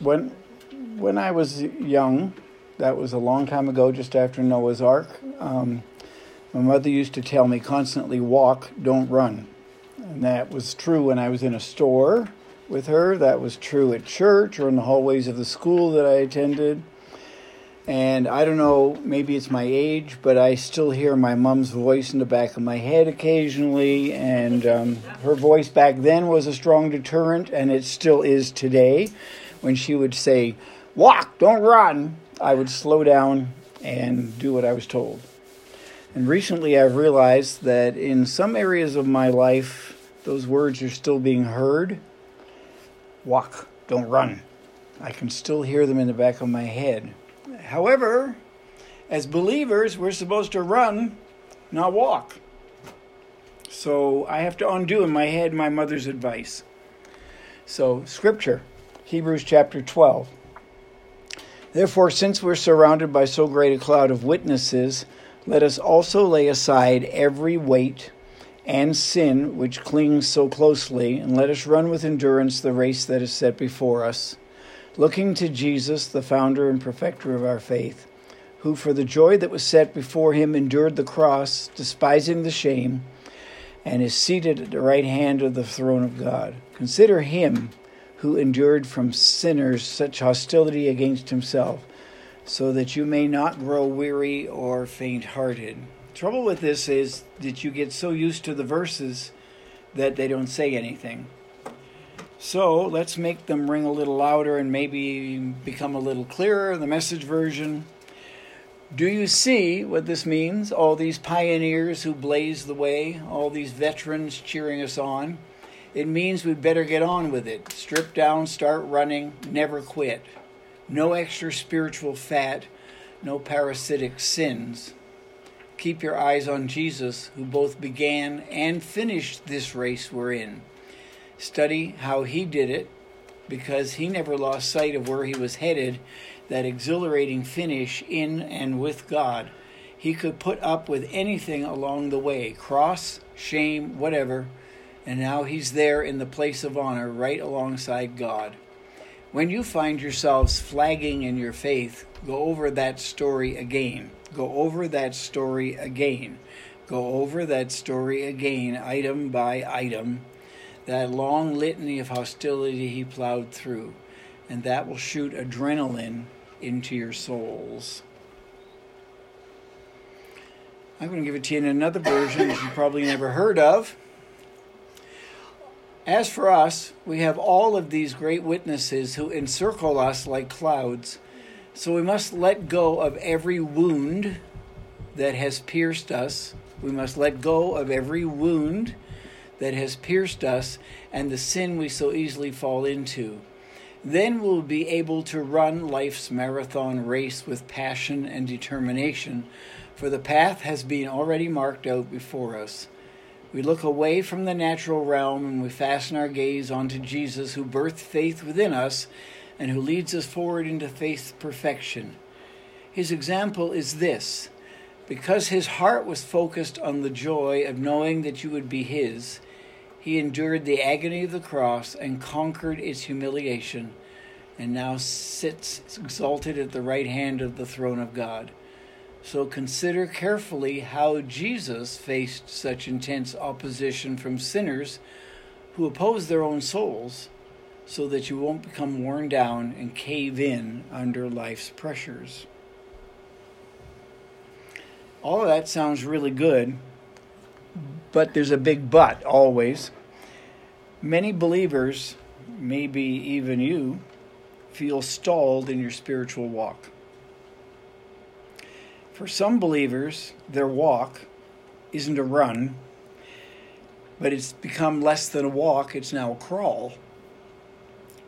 When when I was young, that was a long time ago, just after Noah's Ark. Um, my mother used to tell me constantly, "Walk, don't run," and that was true when I was in a store with her. That was true at church or in the hallways of the school that I attended. And I don't know, maybe it's my age, but I still hear my mom's voice in the back of my head occasionally. And um, her voice back then was a strong deterrent, and it still is today. When she would say, Walk, don't run, I would slow down and do what I was told. And recently I've realized that in some areas of my life, those words are still being heard. Walk, don't run. I can still hear them in the back of my head. However, as believers, we're supposed to run, not walk. So I have to undo in my head my mother's advice. So, scripture, Hebrews chapter 12. Therefore, since we're surrounded by so great a cloud of witnesses, let us also lay aside every weight and sin which clings so closely, and let us run with endurance the race that is set before us looking to Jesus, the founder and perfecter of our faith, who for the joy that was set before him endured the cross, despising the shame, and is seated at the right hand of the throne of God. Consider him who endured from sinners such hostility against himself, so that you may not grow weary or faint hearted. Trouble with this is that you get so used to the verses that they don't say anything. So let's make them ring a little louder and maybe become a little clearer, the message version. Do you see what this means? All these pioneers who blaze the way, all these veterans cheering us on. It means we'd better get on with it. Strip down, start running, never quit. No extra spiritual fat, no parasitic sins. Keep your eyes on Jesus, who both began and finished this race we're in. Study how he did it because he never lost sight of where he was headed, that exhilarating finish in and with God. He could put up with anything along the way cross, shame, whatever, and now he's there in the place of honor right alongside God. When you find yourselves flagging in your faith, go over that story again. Go over that story again. Go over that story again, item by item that long litany of hostility he plowed through, and that will shoot adrenaline into your souls. I'm going to give it to you in another version that you probably never heard of. As for us, we have all of these great witnesses who encircle us like clouds. So we must let go of every wound that has pierced us. We must let go of every wound that has pierced us and the sin we so easily fall into. Then we'll be able to run life's marathon race with passion and determination, for the path has been already marked out before us. We look away from the natural realm and we fasten our gaze onto Jesus, who birthed faith within us and who leads us forward into faith's perfection. His example is this because his heart was focused on the joy of knowing that you would be his, he endured the agony of the cross and conquered its humiliation, and now sits exalted at the right hand of the throne of God. So consider carefully how Jesus faced such intense opposition from sinners who oppose their own souls, so that you won't become worn down and cave in under life's pressures. All of that sounds really good, but there's a big but always. Many believers, maybe even you, feel stalled in your spiritual walk. For some believers, their walk isn't a run, but it's become less than a walk, it's now a crawl.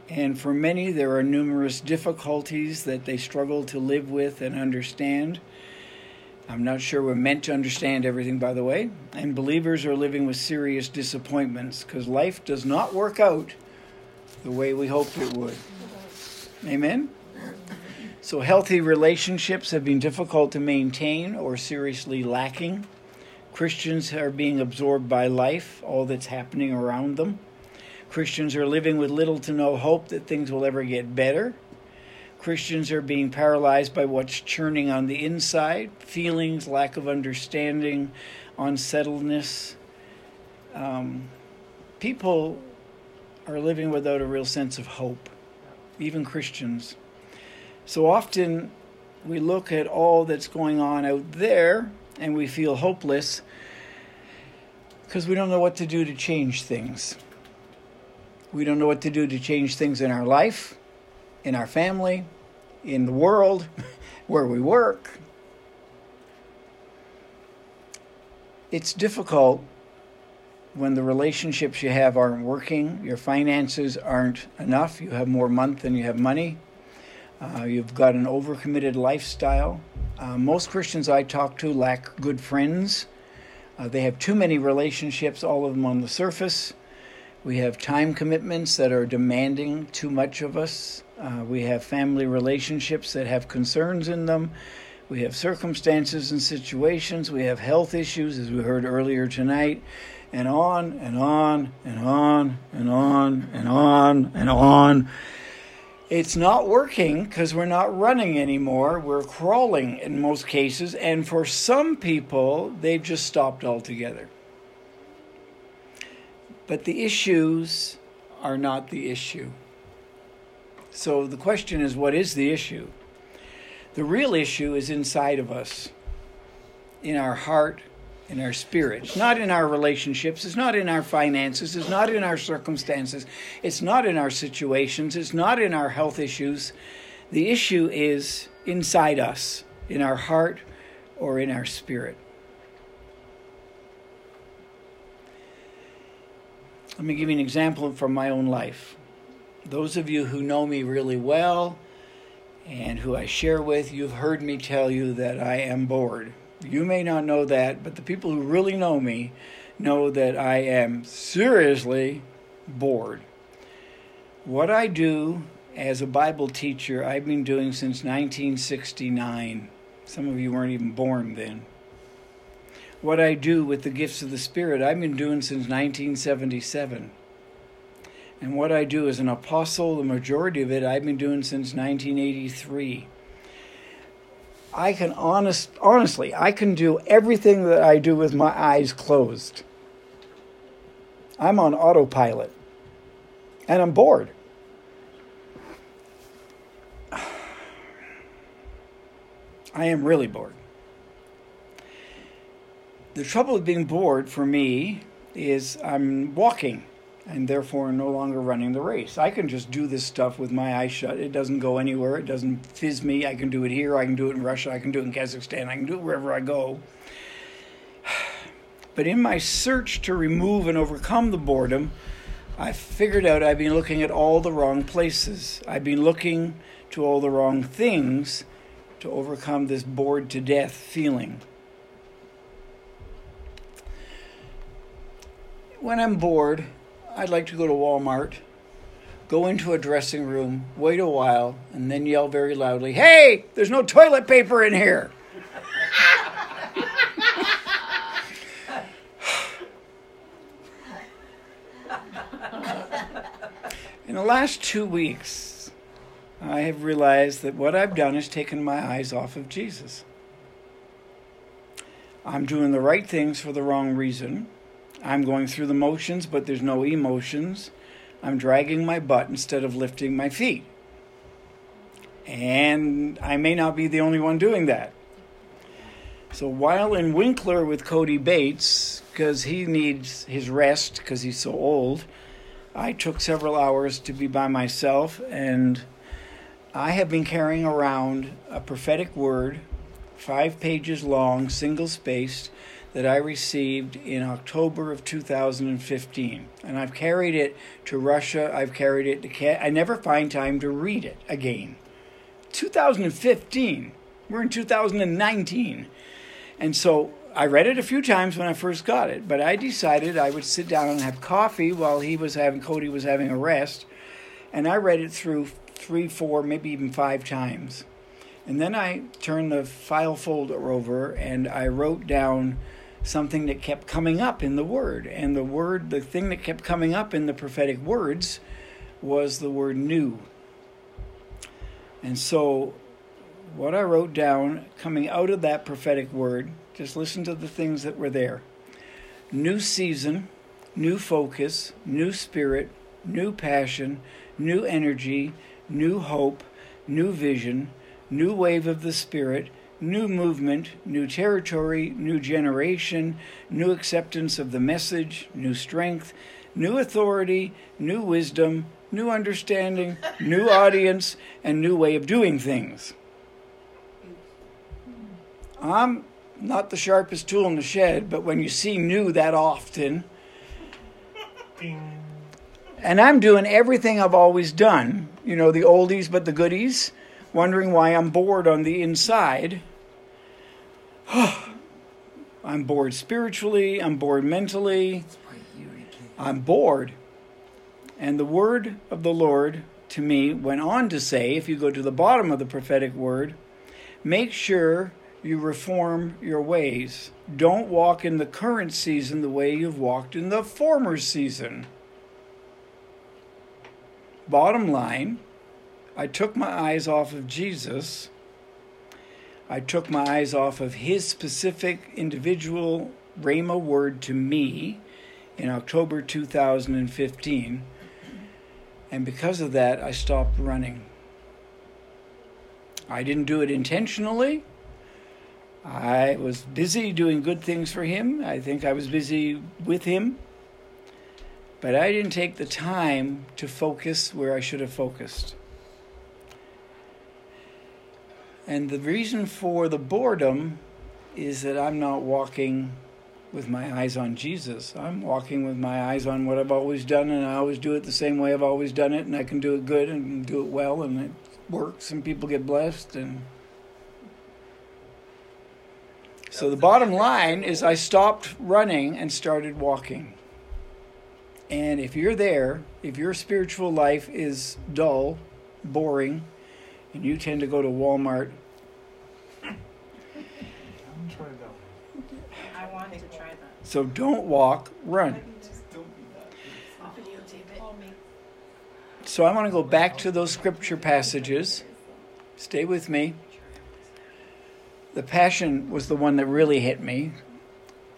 And for many, there are numerous difficulties that they struggle to live with and understand. I'm not sure we're meant to understand everything, by the way. And believers are living with serious disappointments because life does not work out the way we hoped it would. Amen? So, healthy relationships have been difficult to maintain or seriously lacking. Christians are being absorbed by life, all that's happening around them. Christians are living with little to no hope that things will ever get better. Christians are being paralyzed by what's churning on the inside feelings, lack of understanding, unsettledness. Um, people are living without a real sense of hope, even Christians. So often we look at all that's going on out there and we feel hopeless because we don't know what to do to change things. We don't know what to do to change things in our life, in our family, in the world, where we work. It's difficult when the relationships you have aren't working, your finances aren't enough, you have more month than you have money, uh, you've got an overcommitted lifestyle. Uh, most Christians I talk to lack good friends. Uh, they have too many relationships, all of them on the surface. We have time commitments that are demanding too much of us. Uh, we have family relationships that have concerns in them. We have circumstances and situations. We have health issues, as we heard earlier tonight, and on and on and on and on and on and on. It's not working because we're not running anymore. We're crawling in most cases. And for some people, they've just stopped altogether. But the issues are not the issue. So the question is what is the issue? The real issue is inside of us, in our heart, in our spirit. It's not in our relationships, it's not in our finances, it's not in our circumstances, it's not in our situations, it's not in our health issues. The issue is inside us, in our heart or in our spirit. Let me give you an example from my own life. Those of you who know me really well and who I share with, you've heard me tell you that I am bored. You may not know that, but the people who really know me know that I am seriously bored. What I do as a Bible teacher, I've been doing since 1969. Some of you weren't even born then what I do with the gifts of the Spirit, I've been doing since 1977. And what I do as an apostle, the majority of it, I've been doing since 1983. I can honest, honestly, I can do everything that I do with my eyes closed. I'm on autopilot. And I'm bored. I am really bored the trouble with being bored for me is I'm walking and therefore no longer running the race. I can just do this stuff with my eyes shut. It doesn't go anywhere. It doesn't fizz me. I can do it here. I can do it in Russia. I can do it in Kazakhstan. I can do it wherever I go. But in my search to remove and overcome the boredom, I figured out I've been looking at all the wrong places. I've been looking to all the wrong things to overcome this bored to death feeling. When I'm bored, I'd like to go to Walmart, go into a dressing room, wait a while, and then yell very loudly, Hey, there's no toilet paper in here! in the last two weeks, I have realized that what I've done is taken my eyes off of Jesus. I'm doing the right things for the wrong reason. I'm going through the motions, but there's no emotions. I'm dragging my butt instead of lifting my feet. And I may not be the only one doing that. So while in Winkler with Cody Bates, because he needs his rest because he's so old, I took several hours to be by myself and I have been carrying around a prophetic word, five pages long, single spaced, that I received in October of 2015. And I've carried it to Russia, I've carried it to Canada. I never find time to read it again. 2015. We're in 2019. And so I read it a few times when I first got it, but I decided I would sit down and have coffee while he was having Cody was having a rest, and I read it through three, four, maybe even five times. And then I turned the file folder over and I wrote down something that kept coming up in the word. And the word, the thing that kept coming up in the prophetic words was the word new. And so, what I wrote down coming out of that prophetic word, just listen to the things that were there new season, new focus, new spirit, new passion, new energy, new hope, new vision, new wave of the Spirit, new movement, new territory, new generation, new acceptance of the message, new strength, new authority, new wisdom, new understanding, new audience, and new way of doing things. I'm not the sharpest tool in the shed, but when you see new that often, and I'm doing everything I've always done, you know, the oldies but the goodies, wondering why I'm bored on the inside. I'm bored spiritually, I'm bored mentally, I'm bored. And the word of the Lord to me went on to say, if you go to the bottom of the prophetic word, make sure you reform your ways. Don't walk in the current season the way you've walked in the former season. Bottom line, I took my eyes off of Jesus. I took my eyes off of his specific individual Rhema word to me in October 2015. And because of that, I stopped running. I didn't do it intentionally. I was busy doing good things for him. I think I was busy with him. But I didn't take the time to focus where I should have focused. And the reason for the boredom is that I'm not walking with my eyes on Jesus. I'm walking with my eyes on what I've always done, and I always do it the same way I've always done it, and I can do it good and do it well, and it works, and people get blessed, and so the bottom line is I stopped running and started walking. And if you're there, if your spiritual life is dull, boring, and you tend to go to Walmart. So don't walk, run. So I want to go back to those scripture passages. Stay with me the passion was the one that really hit me.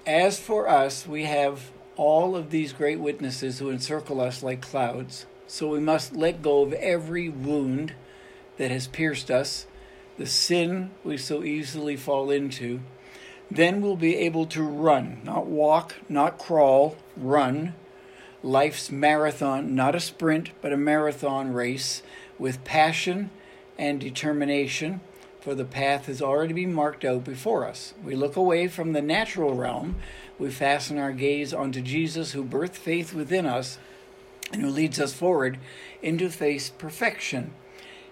As for us, we have all of these great witnesses who encircle us like clouds. So we must let go of every wound that has pierced us, the sin we so easily fall into. Then we'll be able to run, not walk, not crawl, run. Life's marathon, not a sprint, but a marathon race with passion and determination for the path has already been marked out before us. We look away from the natural realm, we fasten our gaze onto Jesus, who birthed faith within us and who leads us forward into faith's perfection.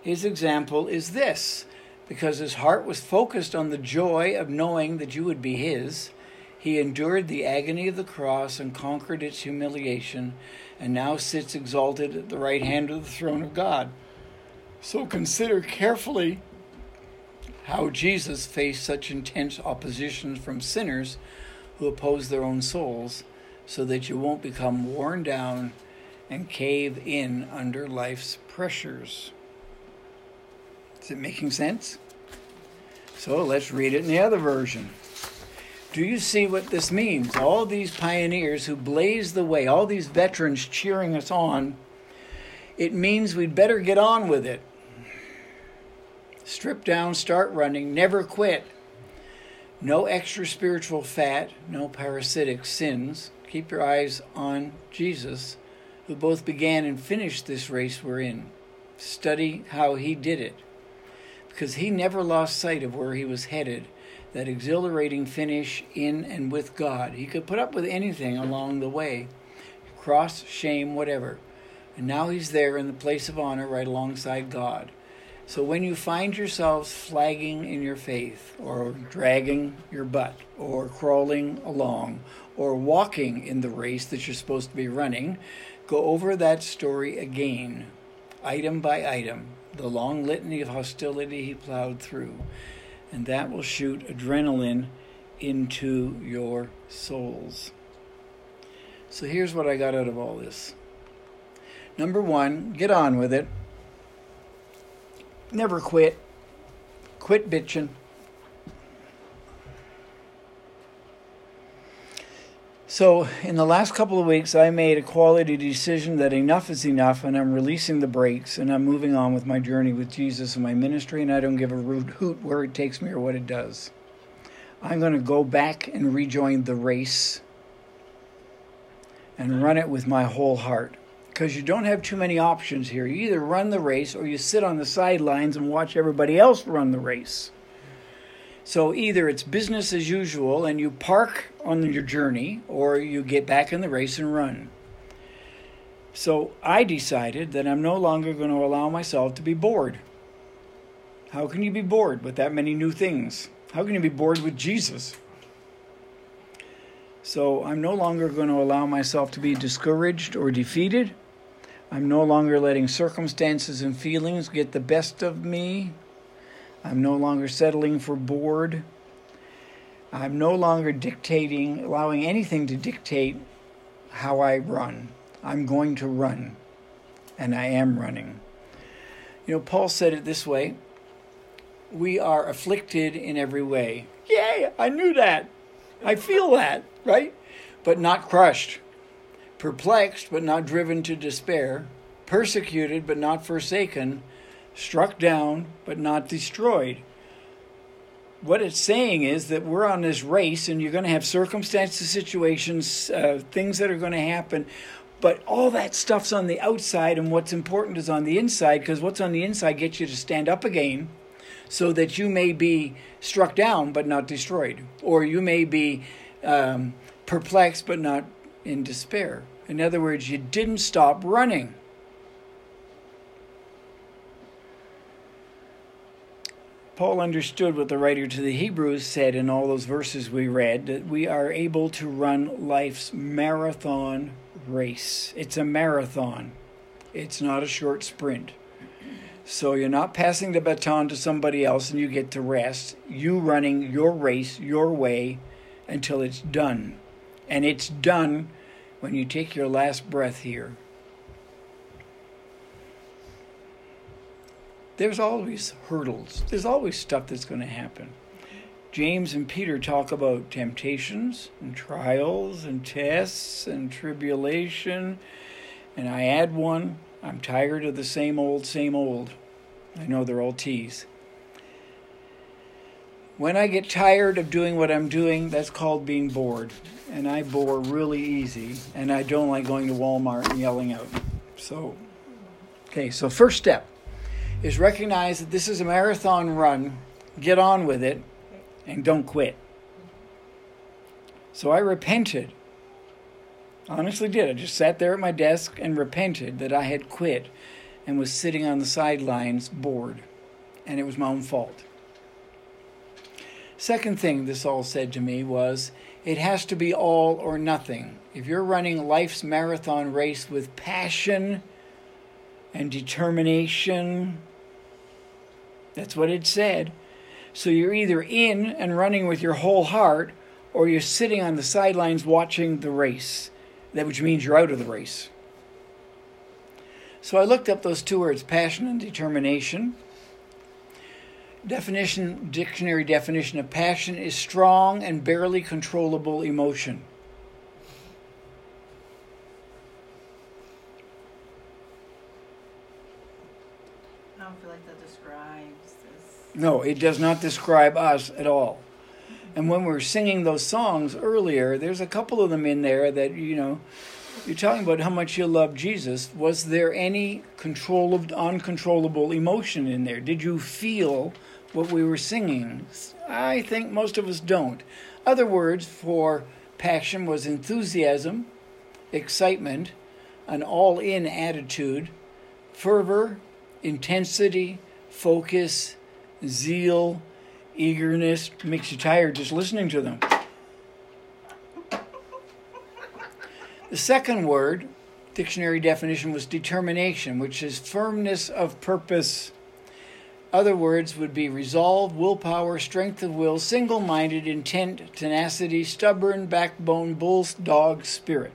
His example is this because his heart was focused on the joy of knowing that you would be his. He endured the agony of the cross and conquered its humiliation, and now sits exalted at the right hand of the throne of God. So consider carefully how Jesus faced such intense opposition from sinners who oppose their own souls so that you won't become worn down and cave in under life's pressures. Is it making sense? So let's read it in the other version. Do you see what this means? All these pioneers who blazed the way, all these veterans cheering us on, it means we'd better get on with it strip down, start running, never quit. No extra spiritual fat, no parasitic sins. Keep your eyes on Jesus, who both began and finished this race we're in. Study how he did it, because he never lost sight of where he was headed that exhilarating finish in and with God. He could put up with anything along the way cross, shame, whatever. And now he's there in the place of honor right alongside God. So when you find yourselves flagging in your faith, or dragging your butt, or crawling along, or walking in the race that you're supposed to be running, go over that story again, item by item, the long litany of hostility he plowed through. And that will shoot adrenaline into your souls. So here's what I got out of all this. Number one, get on with it. Never quit. Quit bitching. So, in the last couple of weeks, I made a quality decision that enough is enough, and I'm releasing the brakes, and I'm moving on with my journey with Jesus and my ministry, and I don't give a hoot where it takes me or what it does. I'm going to go back and rejoin the race and run it with my whole heart. Because you don't have too many options here. You either run the race or you sit on the sidelines and watch everybody else run the race. So either it's business as usual and you park on your journey, or you get back in the race and run. So I decided that I'm no longer going to allow myself to be bored. How can you be bored with that many new things? How can you be bored with Jesus? So I'm no longer going to allow myself to be discouraged or defeated. I'm no longer letting circumstances and feelings get the best of me. I'm no longer settling for bored. I'm no longer dictating, allowing anything to dictate how I run. I'm going to run, and I am running. You know, Paul said it this way We are afflicted in every way. Yay, I knew that. I feel that, right? But not crushed. Perplexed, but not driven to despair. Persecuted, but not forsaken. Struck down, but not destroyed what it's saying is that we're on this race and you're going to have circumstances, situations, uh, things that are going to happen. But all that stuff's on the outside, and what's important is on the inside because what's on the inside gets you to stand up again so that you may be struck down but not destroyed, or you may be um, perplexed but not in despair. In other words, you didn't stop running. Paul understood what the writer to the Hebrews said in all those verses we read that we are able to run life's marathon race. It's a marathon, it's not a short sprint. So you're not passing the baton to somebody else and you get to rest. You running your race your way until it's done. And it's done when you take your last breath here. There's always hurdles. There's always stuff that's going to happen. James and Peter talk about temptations and trials and tests and tribulation. And I add one I'm tired of the same old, same old. I know they're all T's. When I get tired of doing what I'm doing, that's called being bored. And I bore really easy. And I don't like going to Walmart and yelling out. So, okay, so first step is recognize that this is a marathon run, get on with it, and don't quit. So I repented. Honestly, did. I just sat there at my desk and repented that I had quit and was sitting on the sidelines bored, and it was my own fault. Second thing this all said to me was it has to be all or nothing. If you're running life's marathon race with passion and determination that's what it said. So you're either in and running with your whole heart, or you're sitting on the sidelines watching the race, that which means you're out of the race. So I looked up those two words, passion and determination. Definition dictionary definition of passion is strong and barely controllable emotion. No, it does not describe us at all. And when we are singing those songs earlier, there's a couple of them in there that, you know, you're talking about how much you love Jesus. Was there any control of uncontrollable emotion in there? Did you feel what we were singing? I think most of us don't. Other words for passion was enthusiasm, excitement, an all in attitude, fervor, intensity, focus, zeal, eagerness makes you tired just listening to them. The second word, dictionary definition, was determination, which is firmness of purpose. Other words would be resolve, willpower, strength of will, single minded, intent, tenacity, stubborn, backbone, bull, dog, spirit.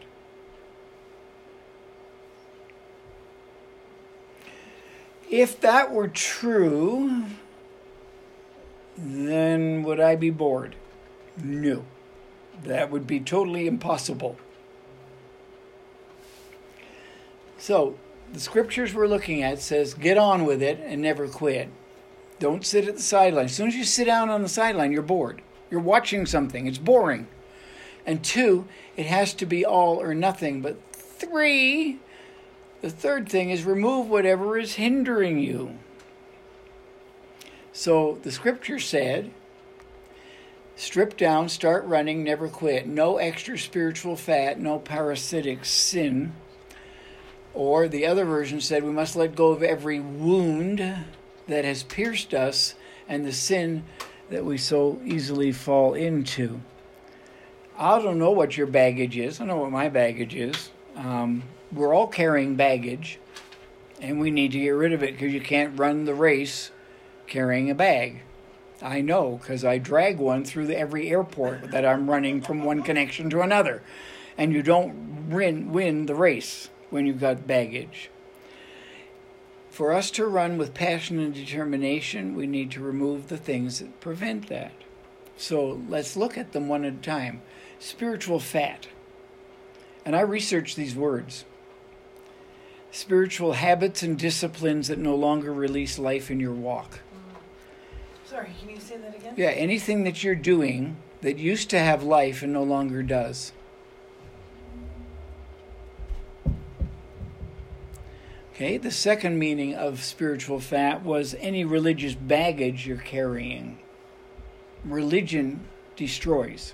If that were true, then would I be bored? No. That would be totally impossible. So, the scriptures we're looking at says get on with it and never quit. Don't sit at the sideline. As soon as you sit down on the sideline, you're bored. You're watching something. It's boring. And two, it has to be all or nothing. But three, the third thing is remove whatever is hindering you. So the scripture said, strip down, start running, never quit. No extra spiritual fat, no parasitic sin. Or the other version said, we must let go of every wound that has pierced us and the sin that we so easily fall into. I don't know what your baggage is. I know what my baggage is. Um, we're all carrying baggage, and we need to get rid of it because you can't run the race carrying a bag. I know because I drag one through every airport that I'm running from one connection to another. And you don't win, win the race when you've got baggage. For us to run with passion and determination, we need to remove the things that prevent that. So let's look at them one at a time. Spiritual fat. And I researched these words spiritual habits and disciplines that no longer release life in your walk. Sorry, can you say that again? Yeah, anything that you're doing that used to have life and no longer does. Okay, the second meaning of spiritual fat was any religious baggage you're carrying. Religion destroys.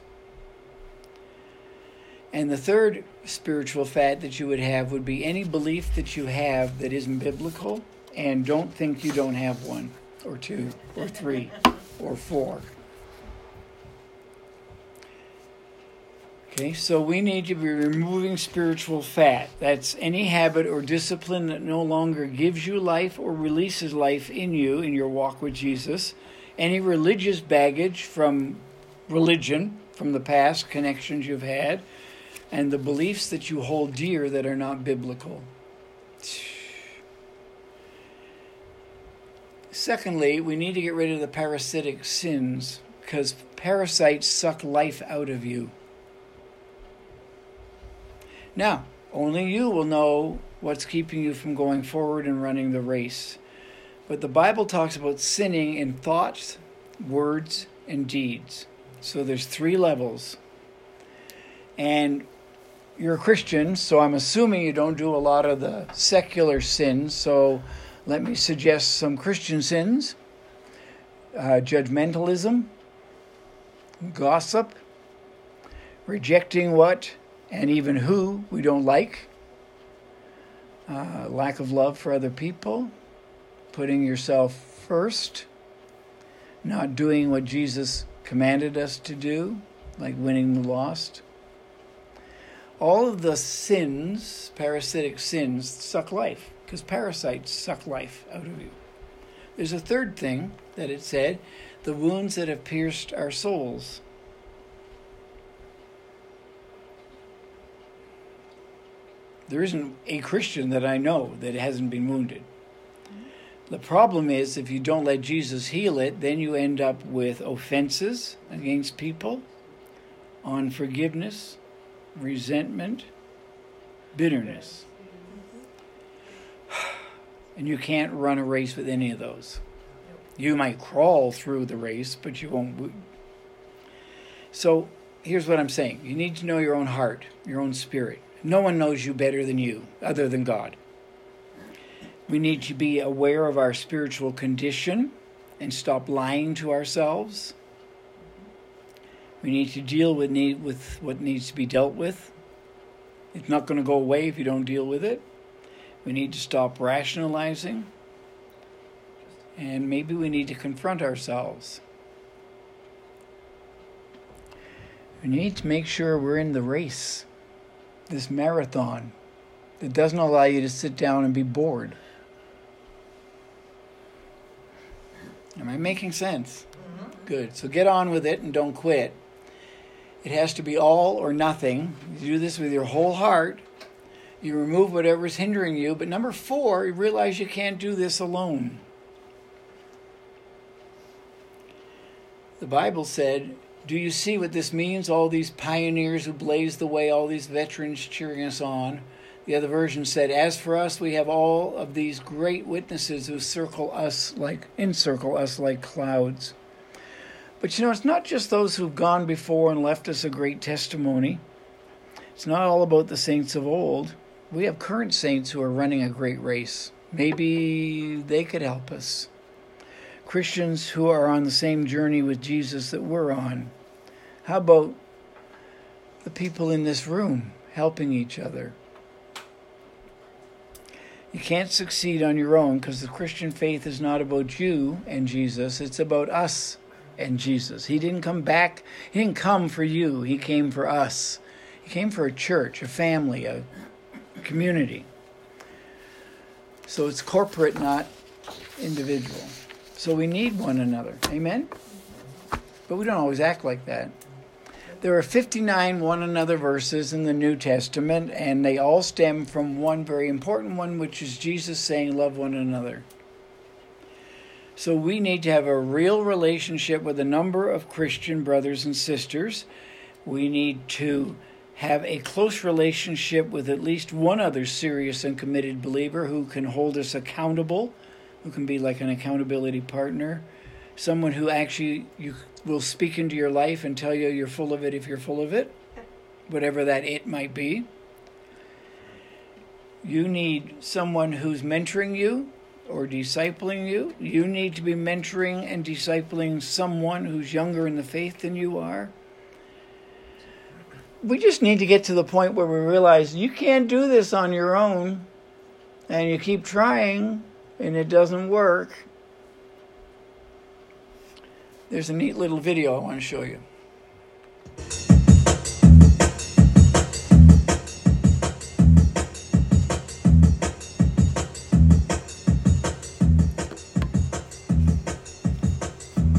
And the third spiritual fat that you would have would be any belief that you have that isn't biblical and don't think you don't have one, or two, or three, or four. Okay, so we need to be removing spiritual fat. That's any habit or discipline that no longer gives you life or releases life in you in your walk with Jesus. Any religious baggage from religion, from the past connections you've had, and the beliefs that you hold dear that are not biblical. Secondly, we need to get rid of the parasitic sins because parasites suck life out of you. Now, only you will know what's keeping you from going forward and running the race. But the Bible talks about sinning in thoughts, words, and deeds. So there's three levels. And you're a Christian, so I'm assuming you don't do a lot of the secular sins. So let me suggest some Christian sins uh, judgmentalism, gossip, rejecting what and even who we don't like, uh, lack of love for other people, putting yourself first, not doing what Jesus commanded us to do, like winning the lost. All of the sins, parasitic sins, suck life because parasites suck life out of you. There's a third thing that it said the wounds that have pierced our souls. There isn't a Christian that I know that hasn't been wounded. The problem is if you don't let Jesus heal it, then you end up with offenses against people, unforgiveness, resentment, bitterness. And you can't run a race with any of those. You might crawl through the race, but you won't. So here's what I'm saying you need to know your own heart, your own spirit. No one knows you better than you, other than God. We need to be aware of our spiritual condition and stop lying to ourselves. We need to deal with need with what needs to be dealt with. It's not going to go away if you don't deal with it. We need to stop rationalizing. And maybe we need to confront ourselves. We need to make sure we're in the race this marathon that doesn't allow you to sit down and be bored. Am I making sense? Mm-hmm. Good. So get on with it and don't quit. It has to be all or nothing. You do this with your whole heart. You remove whatever's hindering you. But number four, you realize you can't do this alone. The Bible said, Do you see what this means? All these pioneers who blazed the way, all these veterans cheering us on. The other version said, As for us, we have all of these great witnesses who circle us like encircle us like clouds. But you know, it's not just those who've gone before and left us a great testimony. It's not all about the saints of old. We have current saints who are running a great race. Maybe they could help us. Christians who are on the same journey with Jesus that we're on. How about the people in this room helping each other? You can't succeed on your own because the Christian faith is not about you and Jesus, it's about us and Jesus. He didn't come back, He didn't come for you, He came for us. He came for a church, a family, a community. So it's corporate, not individual. So we need one another. Amen? But we don't always act like that. There are 59 one another verses in the New Testament, and they all stem from one very important one, which is Jesus saying, Love one another. So we need to have a real relationship with a number of Christian brothers and sisters. We need to have a close relationship with at least one other serious and committed believer who can hold us accountable, who can be like an accountability partner, someone who actually you will speak into your life and tell you you're full of it if you're full of it, whatever that it might be. You need someone who's mentoring you or discipling you. You need to be mentoring and discipling someone who's younger in the faith than you are. We just need to get to the point where we realize you can't do this on your own and you keep trying and it doesn't work. There's a neat little video I want to show you.